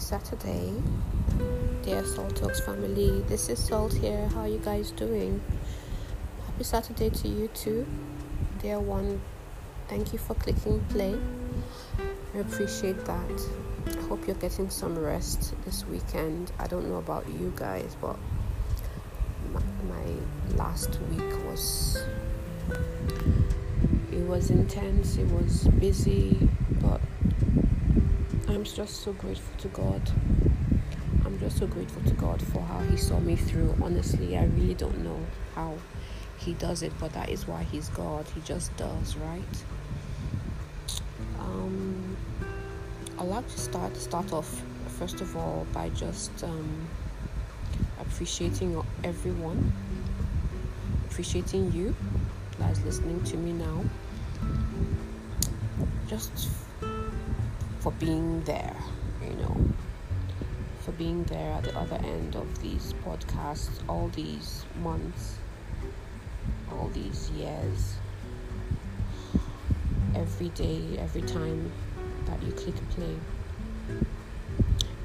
Saturday, dear Salt Talks family. This is Salt here. How are you guys doing? Happy Saturday to you too, dear one. Thank you for clicking play. I appreciate that. I hope you're getting some rest this weekend. I don't know about you guys, but my, my last week was it was intense. It was busy, but I'm just so grateful to God. I'm just so grateful to God for how He saw me through. Honestly, I really don't know how He does it, but that is why He's God. He just does, right? Um, I'd like to start start off first of all by just um, appreciating everyone, appreciating you that's listening to me now. Just for being there, you know, for being there at the other end of these podcasts, all these months, all these years, every day, every time that you click play.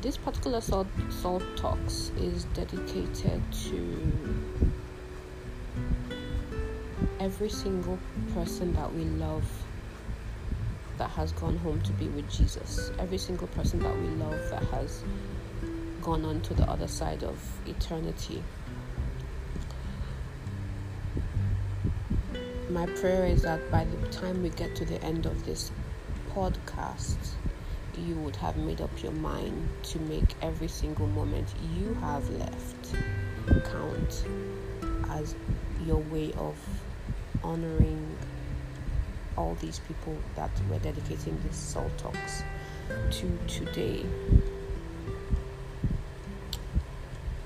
This particular Salt, Salt Talks is dedicated to every single person that we love that has gone home to be with Jesus. Every single person that we love that has gone on to the other side of eternity. My prayer is that by the time we get to the end of this podcast, you would have made up your mind to make every single moment you have left count as your way of honoring all these people that we're dedicating this Salt Talks to today.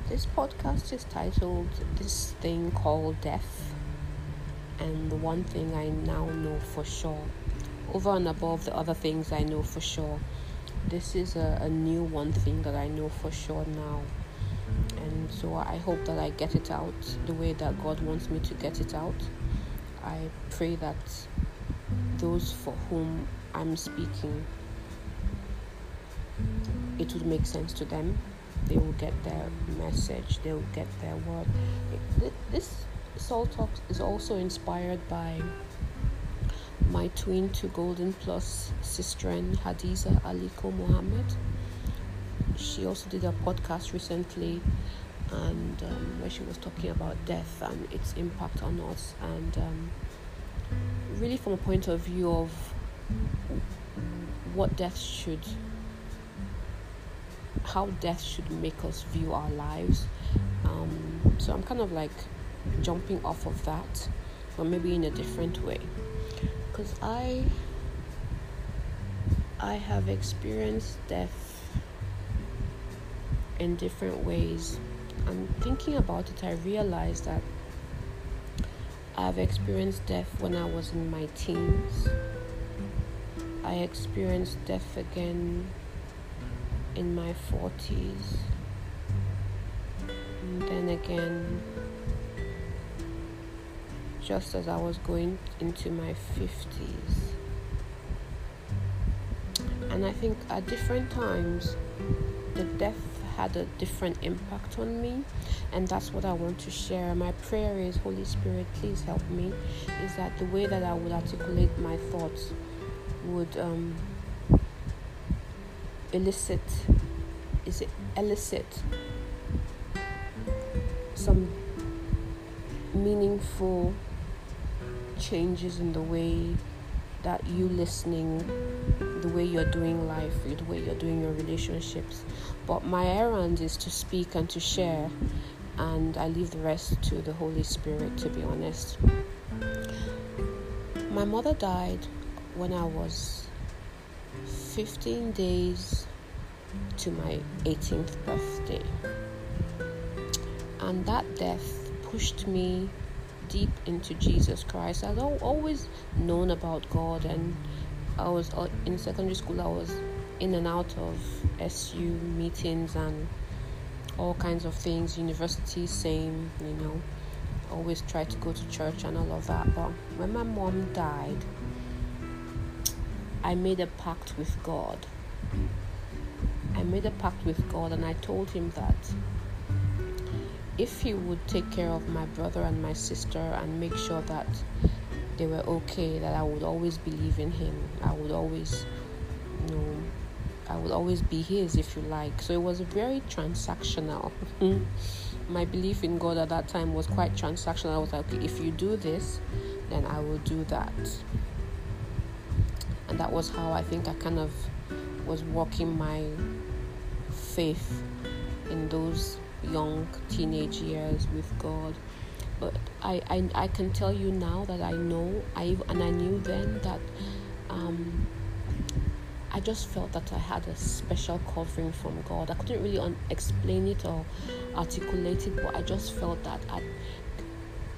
This podcast is titled This Thing Called Death, and the one thing I now know for sure, over and above the other things I know for sure, this is a, a new one thing that I know for sure now. And so I hope that I get it out the way that God wants me to get it out. I pray that those for whom I'm speaking, it would make sense to them. They will get their message, they will get their word. This Salt Talk is also inspired by my twin to Golden Plus sister and Hadiza Aliko Mohammed. She also did a podcast recently and um, where she was talking about death and its impact on us and um, really from a point of view of what death should how death should make us view our lives. Um, so i'm kind of like jumping off of that but maybe in a different way. Because i i have experienced death in different ways. And thinking about it i realized that I've experienced death when I was in my teens. I experienced death again in my 40s. And then again, just as I was going into my 50s. And I think at different times, the death had a different impact on me and that's what i want to share. My prayer is holy spirit please help me is that the way that i would articulate my thoughts would um, elicit is it elicit some meaningful changes in the way that you listening, the way you're doing life, the way you're doing your relationships. But my errand is to speak and to share, and I leave the rest to the Holy Spirit, to be honest. My mother died when I was 15 days to my 18th birthday. And that death pushed me deep into Jesus Christ. I'd always known about God, and I was uh, in secondary school. I was in and out of SU meetings and all kinds of things. University, same, you know. Always try to go to church and all of that. But when my mom died, I made a pact with God I made a pact with God and I told him that if he would take care of my brother and my sister and make sure that they were okay, that I would always believe in him. I would always, you know, I would always be his, if you like. So it was very transactional. my belief in God at that time was quite transactional. I was like, okay, if you do this, then I will do that. And that was how I think I kind of was walking my faith in those young teenage years with God I, I, I can tell you now that I know I and I knew then that um, I just felt that I had a special covering from God. I couldn't really un- explain it or articulate it, but I just felt that at,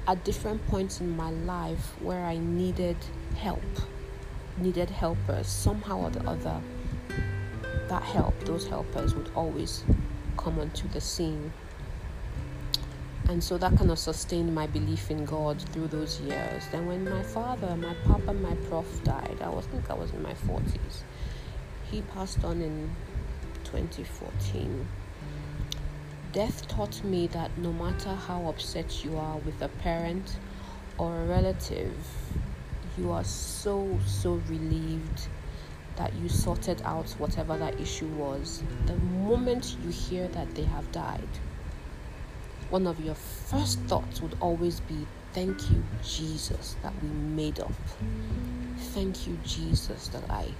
at different points in my life where I needed help, needed helpers, somehow or the other, that help, those helpers would always come onto the scene and so that kind of sustained my belief in God through those years. Then when my father, my papa, my prof died, I was I think I was in my forties. He passed on in 2014. Death taught me that no matter how upset you are with a parent or a relative, you are so so relieved that you sorted out whatever that issue was. The moment you hear that they have died one of your first thoughts would always be, Thank you, Jesus, that we made up. Thank you, Jesus, that I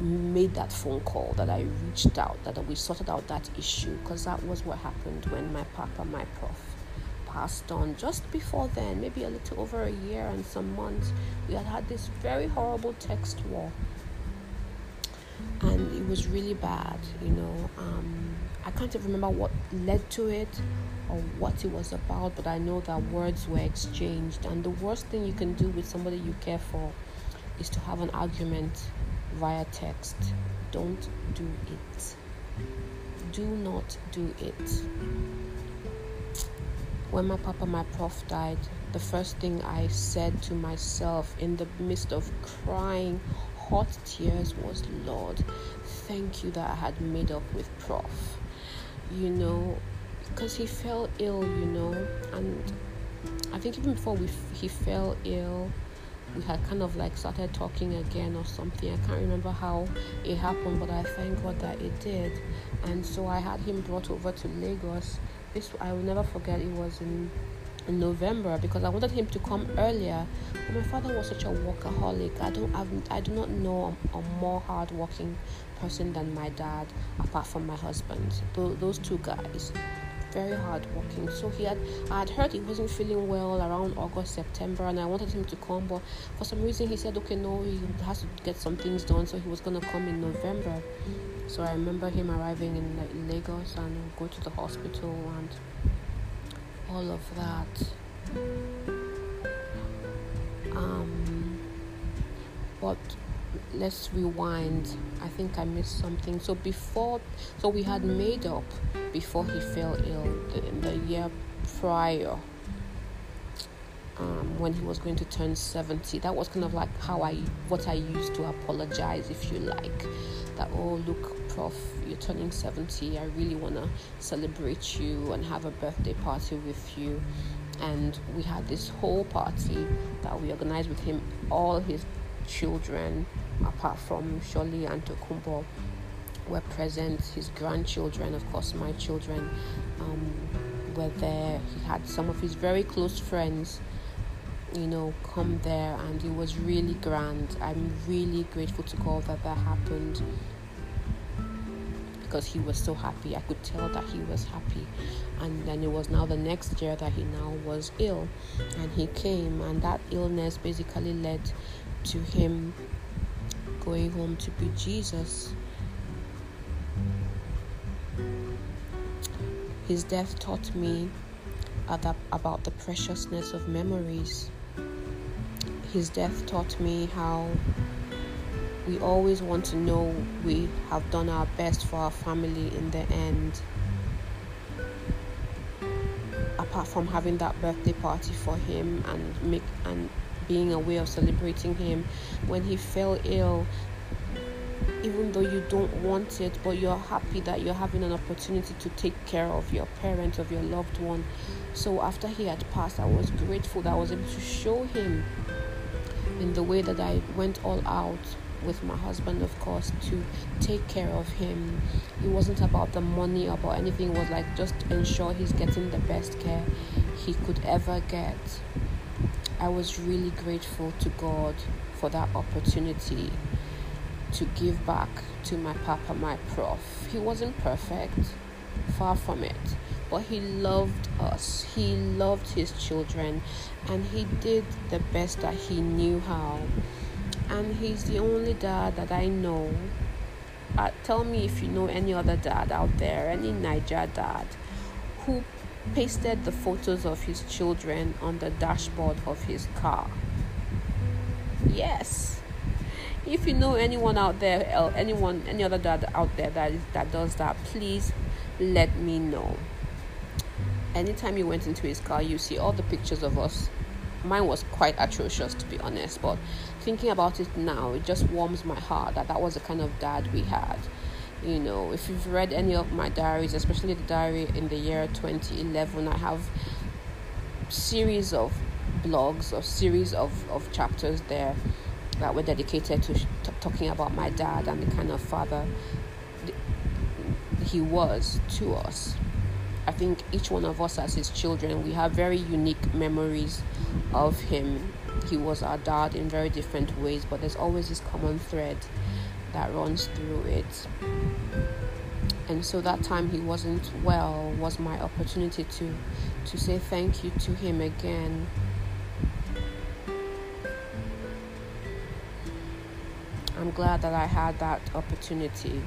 made that phone call, that I reached out, that we sorted out that issue, because that was what happened when my papa, my prof, passed on. Just before then, maybe a little over a year and some months, we had had this very horrible text war. And it was really bad, you know. Um, I can't even remember what led to it or what it was about, but I know that words were exchanged. And the worst thing you can do with somebody you care for is to have an argument via text. Don't do it. Do not do it. When my papa, my prof, died, the first thing I said to myself in the midst of crying hot tears was, Lord, thank you that I had made up with prof you know, because he fell ill, you know, and I think even before we f- he fell ill, we had kind of like started talking again or something. I can't remember how it happened, but I thank God that it did. And so I had him brought over to Lagos. This I will never forget. It was in November because I wanted him to come earlier. But my father was such a workaholic. I don't have, I do not know a, a more hardworking person than my dad, apart from my husband. those two guys, very hardworking. So he had, I had heard he wasn't feeling well around August, September, and I wanted him to come, but for some reason he said, okay, no, he has to get some things done, so he was gonna come in November. So I remember him arriving in like Lagos and go to the hospital and all of that. Um, but let's rewind. I think I missed something. So before, so we had made up before he fell ill the, the year prior. Um, when he was going to turn 70 that was kind of like how i what i used to apologize if you like that oh look prof you're turning 70 i really want to celebrate you and have a birthday party with you and we had this whole party that we organized with him all his children apart from Shirley and Tokumbo were present. His grandchildren, of course, my children, um, were there. He had some of his very close friends, you know, come there, and it was really grand. I'm really grateful to God that that happened because he was so happy. I could tell that he was happy. And then it was now the next year that he now was ill, and he came, and that illness basically led to him going home to be Jesus. His death taught me about the preciousness of memories. His death taught me how we always want to know we have done our best for our family in the end. Apart from having that birthday party for him and make and being a way of celebrating him. When he fell ill, even though you don't want it, but you're happy that you're having an opportunity to take care of your parent, of your loved one. So after he had passed, I was grateful that I was able to show him in the way that I went all out with my husband, of course, to take care of him. It wasn't about the money, or about anything. It was like just ensure he's getting the best care he could ever get. I was really grateful to God for that opportunity to give back to my papa, my prof. He wasn't perfect, far from it, but he loved us. He loved his children, and he did the best that he knew how. And he's the only dad that I know. Uh, tell me if you know any other dad out there, any Naija dad, who pasted the photos of his children on the dashboard of his car. Yes. If you know anyone out there, anyone, any other dad out there that is, that does that, please let me know. Anytime you went into his car, you see all the pictures of us. Mine was quite atrocious, to be honest, but thinking about it now, it just warms my heart that that was the kind of dad we had you know if you've read any of my diaries especially the diary in the year 2011 i have series of blogs or series of, of chapters there that were dedicated to t- talking about my dad and the kind of father he was to us. I think each one of us as his children we have very unique memories of him. He was our dad in very different ways but there's always this common thread that runs through it. And so that time he wasn't well was my opportunity to to say thank you to him again. I'm glad that I had that opportunity.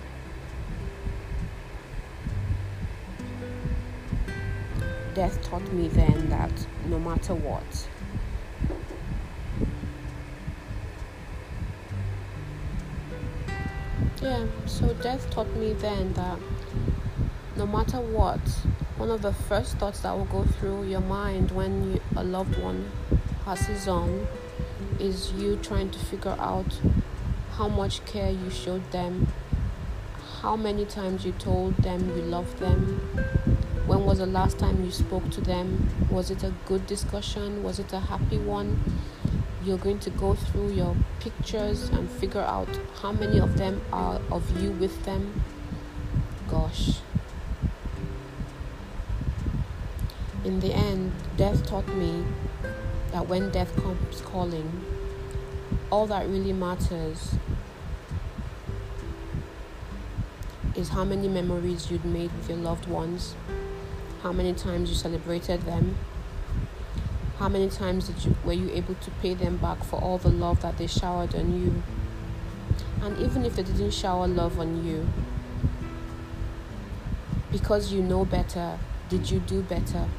Death taught me then that no matter what, Yeah, so death taught me then that no matter what, one of the first thoughts that will go through your mind when you, a loved one passes on is you trying to figure out how much care you showed them, how many times you told them you love them, when was the last time you spoke to them, was it a good discussion, was it a happy one? You're going to go through your pictures and figure out how many of them are of you with them. Gosh. In the end, death taught me that when death comes calling, all that really matters is how many memories you'd made with your loved ones, how many times you celebrated them, how many times did you were you able to pay them back for all the love that they showered on you? And even if they didn't shower love on you, because you know better, did you do better?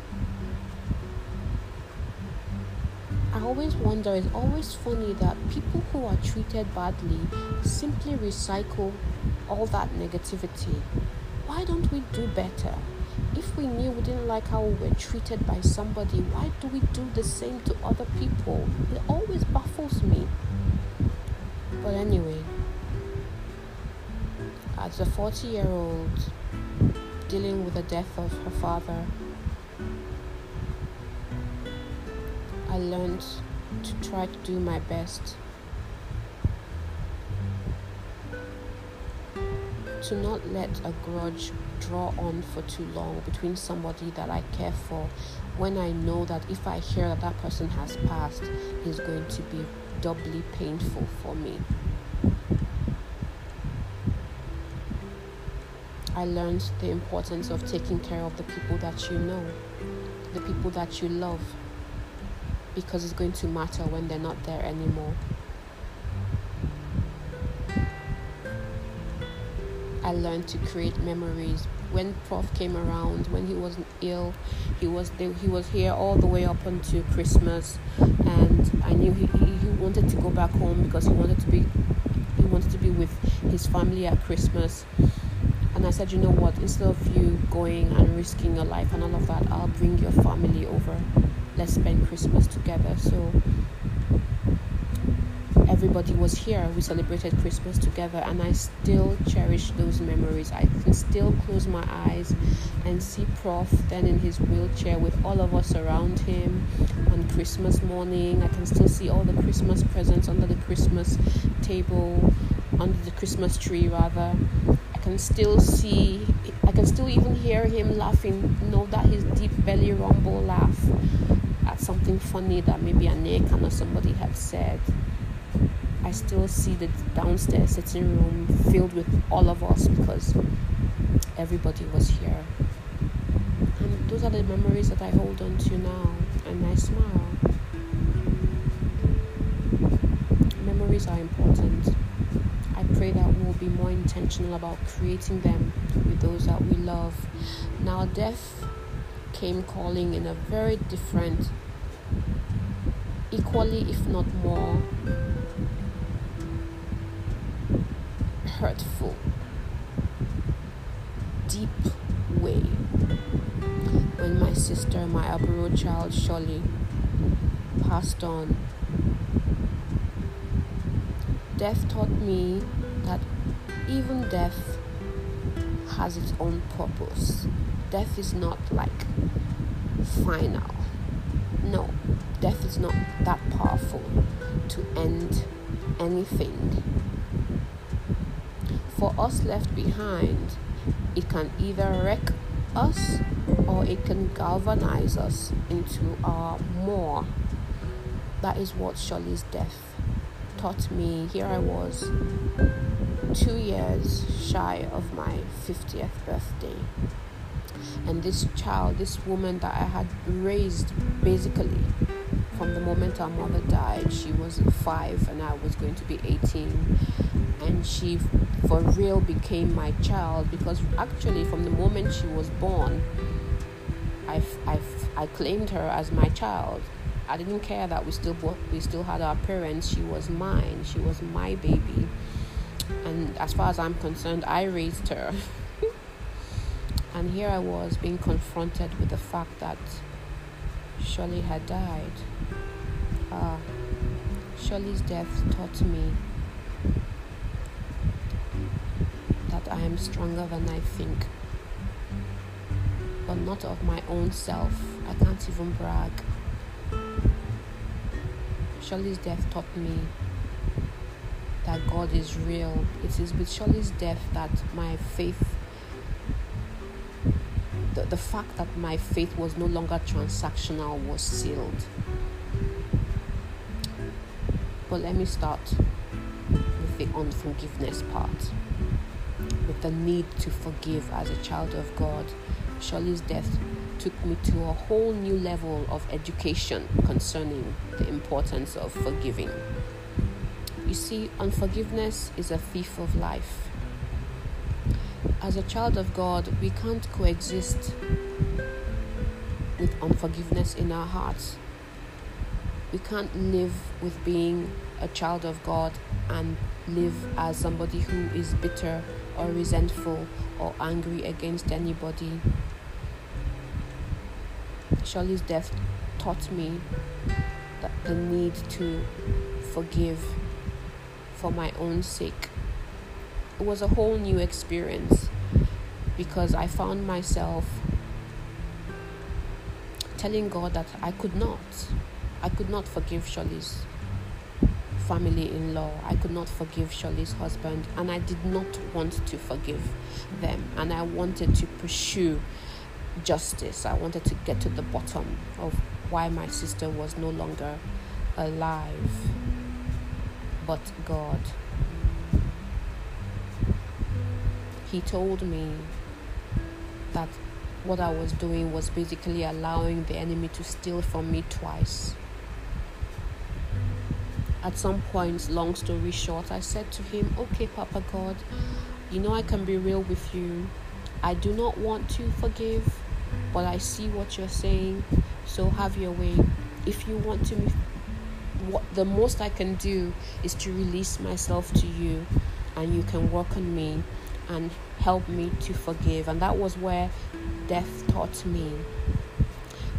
I always wonder, it's always funny that people who are treated badly simply recycle all that negativity. Why don't we do better? We knew we didn't like how we were treated by somebody, why do we do the same to other people? It always baffles me. But anyway, as a 40 year old dealing with the death of her father, I learned to try to do my best to not let a grudge draw on for too long between somebody that I care for when I know that if I hear that that person has passed, is going to be doubly painful for me. I learned the importance of taking care of the people that you know, the people that you love, because it's going to matter when they're not there anymore. I learned to create memories. When Prof came around, when he wasn't ill, he was there, he was here all the way up until Christmas, and I knew he, he, he wanted to go back home because he wanted to be he wanted to be with his family at Christmas. And I said, you know what? Instead of you going and risking your life and all of that, I'll bring your family over. Let's spend Christmas together. So everybody was here. We celebrated Christmas together, and I still cherish those memories. I can still close my eyes and see Prof then in his wheelchair with all of us around him on Christmas morning. I can still see all the Christmas presents under the Christmas table, under the Christmas tree, rather. I can still see, I can still even hear him laughing, know that his deep belly rumble laugh at something funny that maybe Anekan or somebody had said. I still see the downstairs sitting room filled with all of us because everybody was here. And those are the memories that I hold on to now, and I smile. Memories are important. I pray that we'll be more intentional about creating them with those that we love. Now, death came calling in a very different, equally, if not more, hurtful, deep way. When my sister, my Aburo child, Shirley, passed on, death taught me that even death has its own purpose. Death is not like final. No, death is not that powerful to end anything for us left behind, it can either wreck us or it can galvanize us into our more. That is what Shirley's death taught me. Here I was, two years shy of my 50th birthday. And this child, this woman that I had raised basically from the moment our mother died, she was five and I was going to be 18. And she for real became my child because actually from the moment she was born I, I, I claimed her as my child. I didn't care that we still we still had our parents. She was mine. She was my baby. And as far as I'm concerned I raised her. And here I was being confronted with the fact that Shirley had died. Uh, Shirley's death taught me I am stronger than I think, but not of my own self. I can't even brag. Shirley's death taught me that God is real. It is with Shirley's death that my faith, the, the fact that my faith was no longer transactional, was sealed. But let me start with the unforgiveness part the need to forgive as a child of God. Shirley's death took me to a whole new level of education concerning the importance of forgiving. You see, unforgiveness is a thief of life. As a child of God, we can't coexist with unforgiveness in our hearts. We can't live with being a child of God and live as somebody who is bitter or resentful or angry against anybody. Shirley's death taught me that the need to forgive for my own sake. It was a whole new experience because I found myself telling God that I could not. I could not forgive Shirley's family in law. I could not forgive Shirley's husband, and I did not want to forgive them. And I wanted to pursue justice. I wanted to get to the bottom of why my sister was no longer alive. But God, He told me that what I was doing was basically allowing the enemy to steal from me twice at some point, long story short, I said to him, Okay, Papa God, you know I can be real with you. I do not want to forgive, but I see what you're saying, so have your way. If you want to, what the most I can do is to release myself to you, and you can work on me and help me to forgive. And that was where death taught me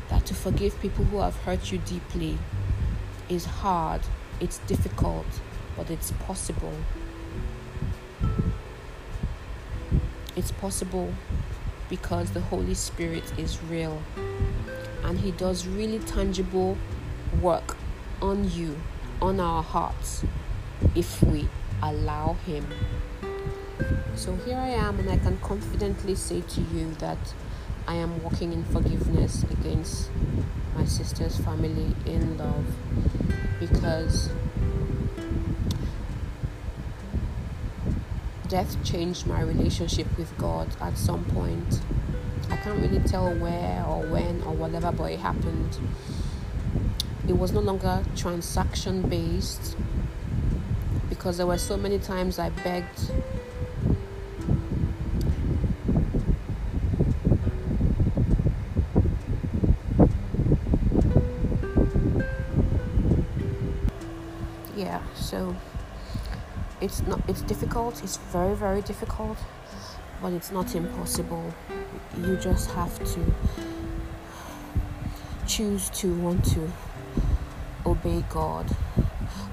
that to forgive people who have hurt you deeply is hard it's difficult, but it's possible. It's possible because the Holy Spirit is real and He does really tangible work on you, on our hearts, if we allow Him. So here I am, and I can confidently say to you that I am walking in forgiveness against my sister's family in love because death changed my relationship with God at some point. I can't really tell where or when or whatever, but it happened. It was no longer transaction based because there were so many times I begged so it's not it's difficult it's very very difficult but it's not impossible. You just have to choose to want to obey god.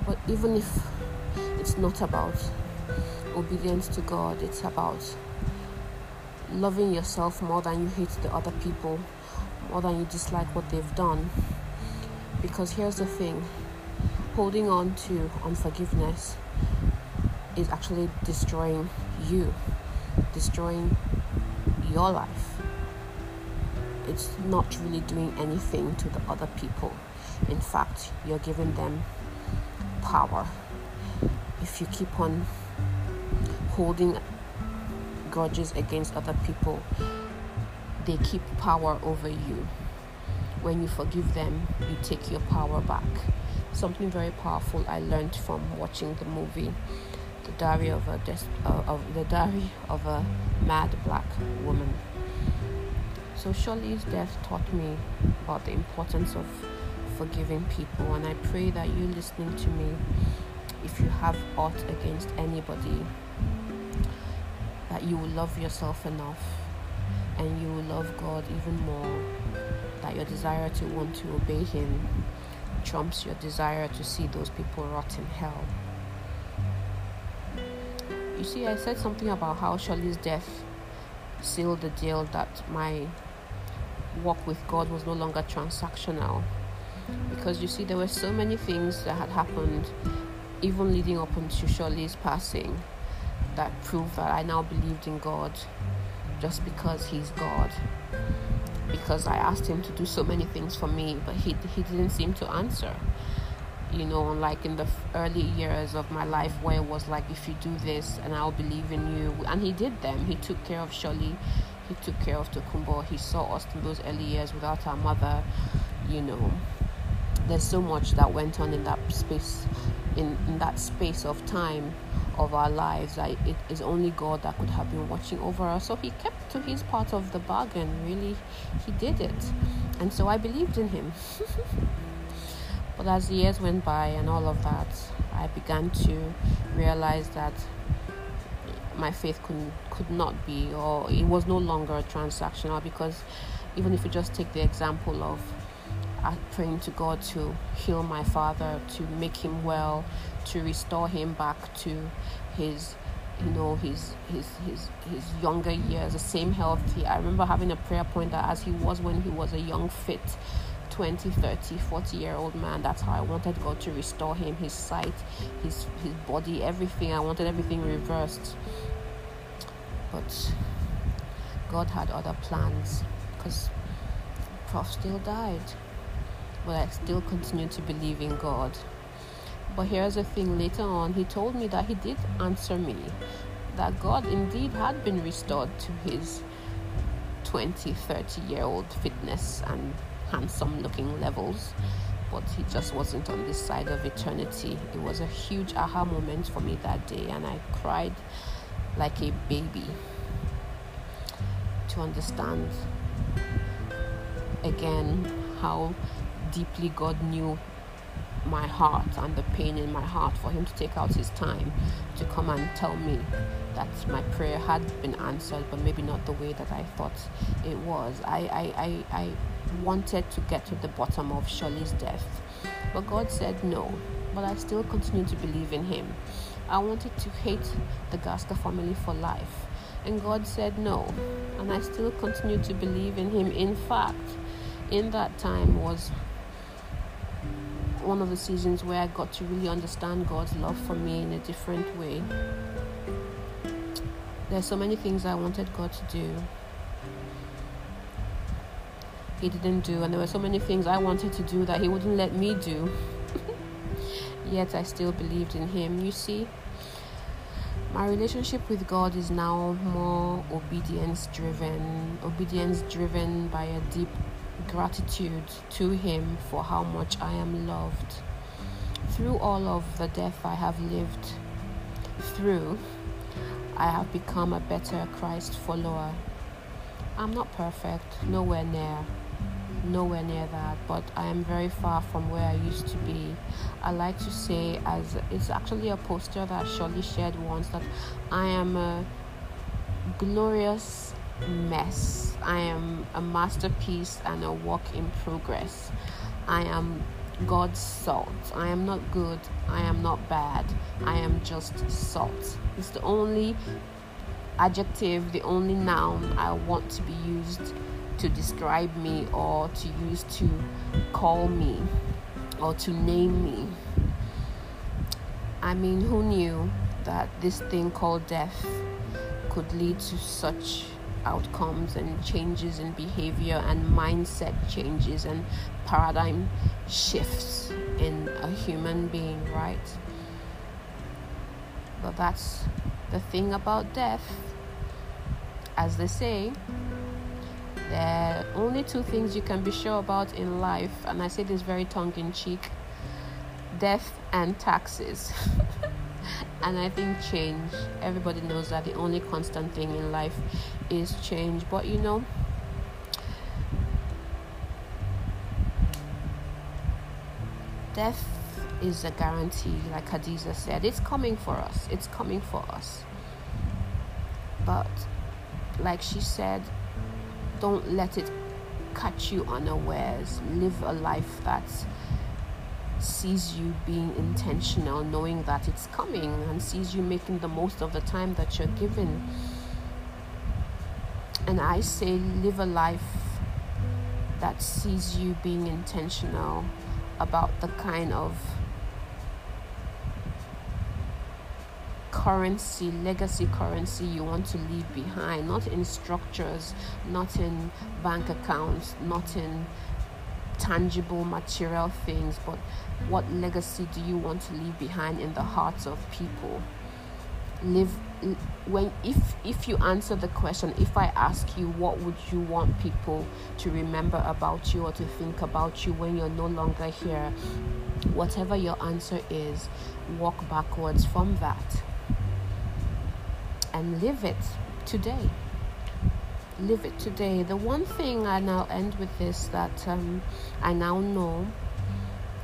But even if it's not about obedience to god it's about loving yourself more than you hate the other people more than you dislike what they've done. Because here's the thing holding on to unforgiveness is actually destroying you, destroying your life. It's not really doing anything to the other people. In fact, you're giving them power. If you keep on holding grudges against other people, they keep power over you. When you forgive them, you take your power back. Something very powerful I learned from watching the movie the diary of a des- uh, of the diary of a mad black woman. So Shirley's death taught me about the importance of forgiving people, and I pray that you listening to me, if you have aught against anybody, that you will love yourself enough, and you will love God even more. That your desire to want to obey Him trumps your desire to see those people rot in hell. You see, I said something about how Shirley's death sealed the deal that my walk with God was no longer transactional. Because you see, there were so many things that had happened, even leading up into Shirley's passing, that proved that I now believed in God just because He's God. Because I asked Him to do so many things for me, but He, he didn't seem to answer you know, like in the early years of my life where it was like, if you do this and I'll believe in you. And he did them. He took care of Shirley, he took care of Tokumbo, he saw us in those early years without our mother, you know. There's so much that went on in that space, in, in that space of time of our lives. It is only God that could have been watching over us. So he kept to his part of the bargain, really. He did it. And so I believed in him. But as the years went by and all of that, I began to realize that my faith could could not be, or it was no longer transactional. Because even if you just take the example of uh, praying to God to heal my father, to make him well, to restore him back to his you know his his his his younger years the same healthy i remember having a prayer point that as he was when he was a young fit 20 30 40 year old man that's how i wanted god to restore him his sight his his body everything. I wanted everything reversed. But god had other plans because prof still died but i still continued to believe in god but here's the thing later on he told me that he did answer me that god indeed had been restored to his 20 30 year old fitness and handsome looking levels, but he just wasn't on this side of eternity. It was a huge aha moment for me that day, and I cried like a baby to understand again how deeply God knew my heart and the pain in my heart for him to take out his time to come and tell me that my prayer had been answered but maybe not the way that I thought it was. I I, I, I wanted to get to the bottom of Shirley's death. But God said no. but I still continue to believe in him. I wanted to hate the Gaster family for life. And God said no. And I still continue to believe in him. In fact, in that time was one of the seasons where I got to really understand God's love for me in a different way. There's so many things I wanted God to do. He didn't do, and there were so many things I wanted to do that He wouldn't let me do. Yet I still believed in Him. You see, my relationship with God is now more obedience driven, obedience driven by a deep gratitude to Him for how much I am loved. Through all of the death I have lived through, I have become a better Christ follower. I'm not perfect, nowhere near, nowhere near that, but I am very far from where I used to be. I like to say, as it's actually a poster that Shirley shared once, that I am a glorious mess. I am a masterpiece and a work in progress. I am God's salt. I am not good. I am not bad. I am just salt. It's the only adjective, the only noun I want to be used to describe me or to use to call me or to name me. I mean, who knew that this thing called death could lead to such outcomes and changes in behavior and mindset changes and paradigm shifts in a human being, right? But that's the thing about death. As they say, there are only two things you can be sure about in life, and I say this very tongue in cheek death and taxes. and I think change. Everybody knows that the only constant thing in life is change. But you know, death is a guarantee, like Hadiza said. It's coming for us. It's coming for us. But, like she said, don't let it catch you unawares. Live a life that's sees you being intentional, knowing that it's coming, and sees you making the most of the time that you're given. And I say, live a life that sees you being intentional about the kind of currency, legacy currency you want to leave behind, not in structures, not in bank accounts, not in tangible material things, but what legacy do you want to leave behind in the hearts of people? Live when if if you answer the question, if I ask you what would you want people to remember about you or to think about you when you're no longer here, whatever your answer is, walk backwards from that and live it today live it today. The one thing I now end with this that um, I now know,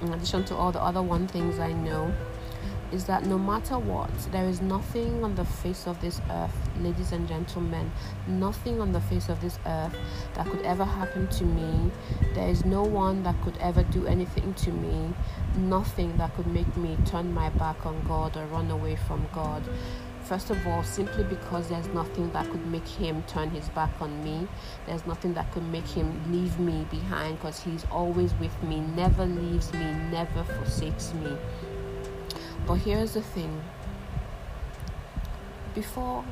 in addition to all the other one things I know, is that no matter what, there is nothing on the face of this earth, ladies and gentlemen, nothing on the face of this earth that could ever happen to me. There is no one that could ever do anything to me, nothing that could make me turn my back on God or run away from God. First of all, simply because there's nothing that could make him turn his back on me. There's nothing that could make him leave me behind because he's always with me, never leaves me, never forsakes me. But here's the thing. Before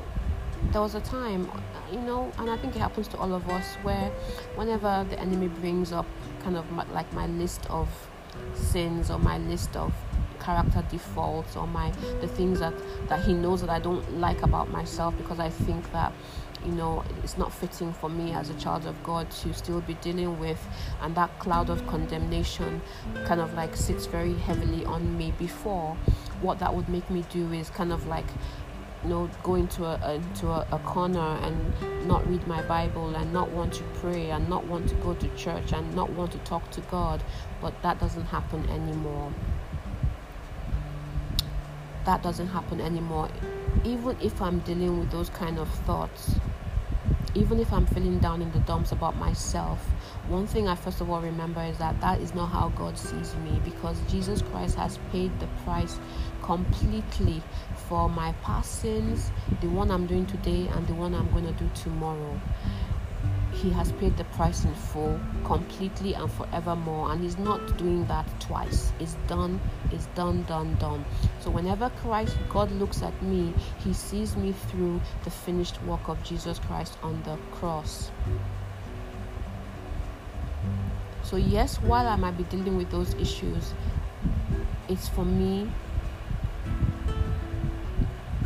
there was a time, you know, and I think it happens to all of us, where whenever the enemy brings up kind of my, like my list of sins or my list of character defaults or my the things that that he knows that I don't like about myself because I think that you know it's not fitting for me as a child of God to still be dealing with and that cloud of condemnation kind of like sits very heavily on me before what that would make me do is kind of like you know go into a, into a, a, corner and not read my bible and not want to pray and not want to go to church and not want to talk to god. But that doesn't happen anymore. That doesn't happen anymore. Even if i'm dealing with those kind of thoughts even if I'm feeling down in the dumps about myself, one thing I first of all remember is that that is not how God sees me because Jesus Christ has paid the price completely for my past sins, the one I'm doing today, and the one I'm going to do tomorrow. He has paid the price in full, completely and forevermore, and He's not doing that twice. It's done, it's done, done, done. So, whenever Christ, God looks at me, He sees me through the finished work of Jesus Christ on the cross. So, yes, while I might be dealing with those issues, it's for me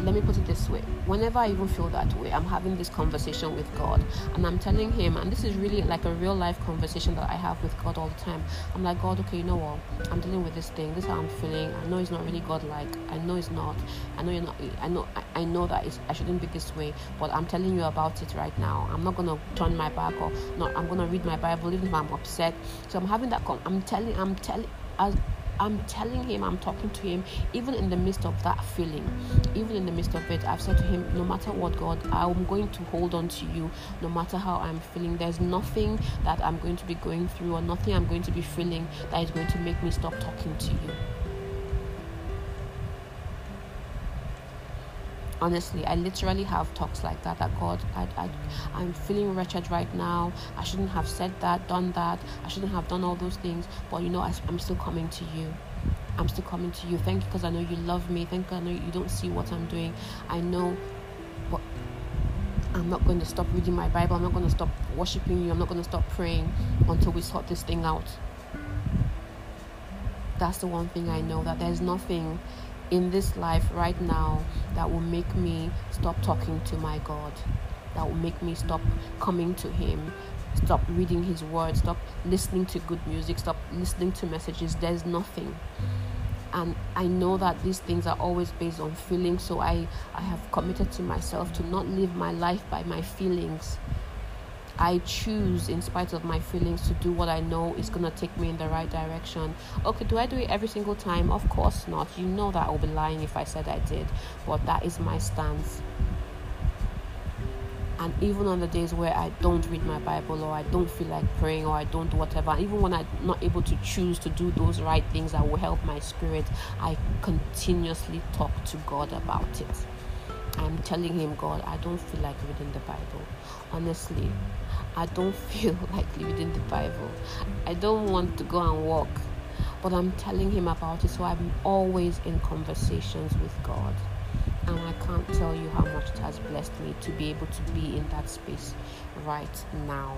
let me put it this way whenever I even feel that way, I'm having this conversation with God and I'm telling Him, and this is really like a real life conversation that I have with God all the time. I'm like, God, okay, you know what? I'm dealing with this thing. This is how I'm feeling. I know it's not really God like. I know it's not. I know you're not. I know. I, know that it's, I shouldn't be this way, but I'm telling you about it right now. I'm not gonna turn my back or not. I'm gonna read my Bible even if I'm upset. So I'm having that. Con- I'm telling. I'm telling. As I'm telling him, I'm talking to him, even in the midst of that feeling, even in the midst of it, I've said to him, no matter what, God, I'm going to hold on to you, no matter how I'm feeling. There's nothing that I'm going to be going through or nothing I'm going to be feeling that is going to make me stop talking to you. Honestly i literally have talks like that that god I, I i'm feeling wretched right now. I shouldn't have said that done that. I shouldn't have done all those things. But you know I, i'm still coming to you. I'm still coming to you. Thank you because i know you love me. Thank you i know you don't see what i'm doing. I know but i'm not going to stop reading my bible. I'm not going to stop worshiping you. I'm not going to stop praying until we sort this thing out. That's the one thing i know that there's nothing in this life right now that will make me stop talking to my God, that will make me stop coming to Him, stop reading His Word, stop listening to good music, stop listening to messages. There's nothing. And I know that these things are always based on feelings, so I, I have committed to myself to not live my life by my feelings I choose, in spite of my feelings, to do what I know is going to take me in the right direction. Okay, do I do it every single time? Of course not. You know that I would be lying if I said I did, but that is my stance. And even on the days where I don't read my Bible or I don't feel like praying or I don't do whatever, even when I'm not able to choose to do those right things that will help my spirit, I continuously talk to God about it. I'm telling him, God, I don't feel like reading the Bible. Honestly, I don't feel like reading the Bible. I don't want to go and walk. But I'm telling him about it, so I'm always in conversations with God. And I can't tell you how much it has blessed me to be able to be in that space right now.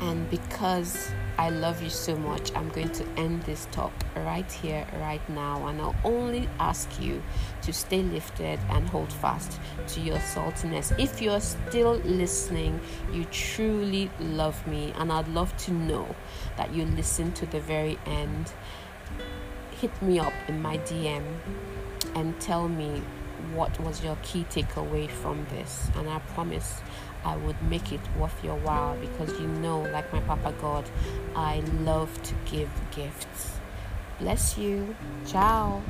And because I love you so much, I'm going to end this talk right here, right now. And I'll only ask you to stay lifted and hold fast to your saltiness. If you're still listening, you truly love me. And I'd love to know that you listen to the very end. Hit me up in my DM and tell me what was your key takeaway from this. And I promise I would make it worth your while because you know, like my Papa God, I love to give gifts. Bless you. Ciao.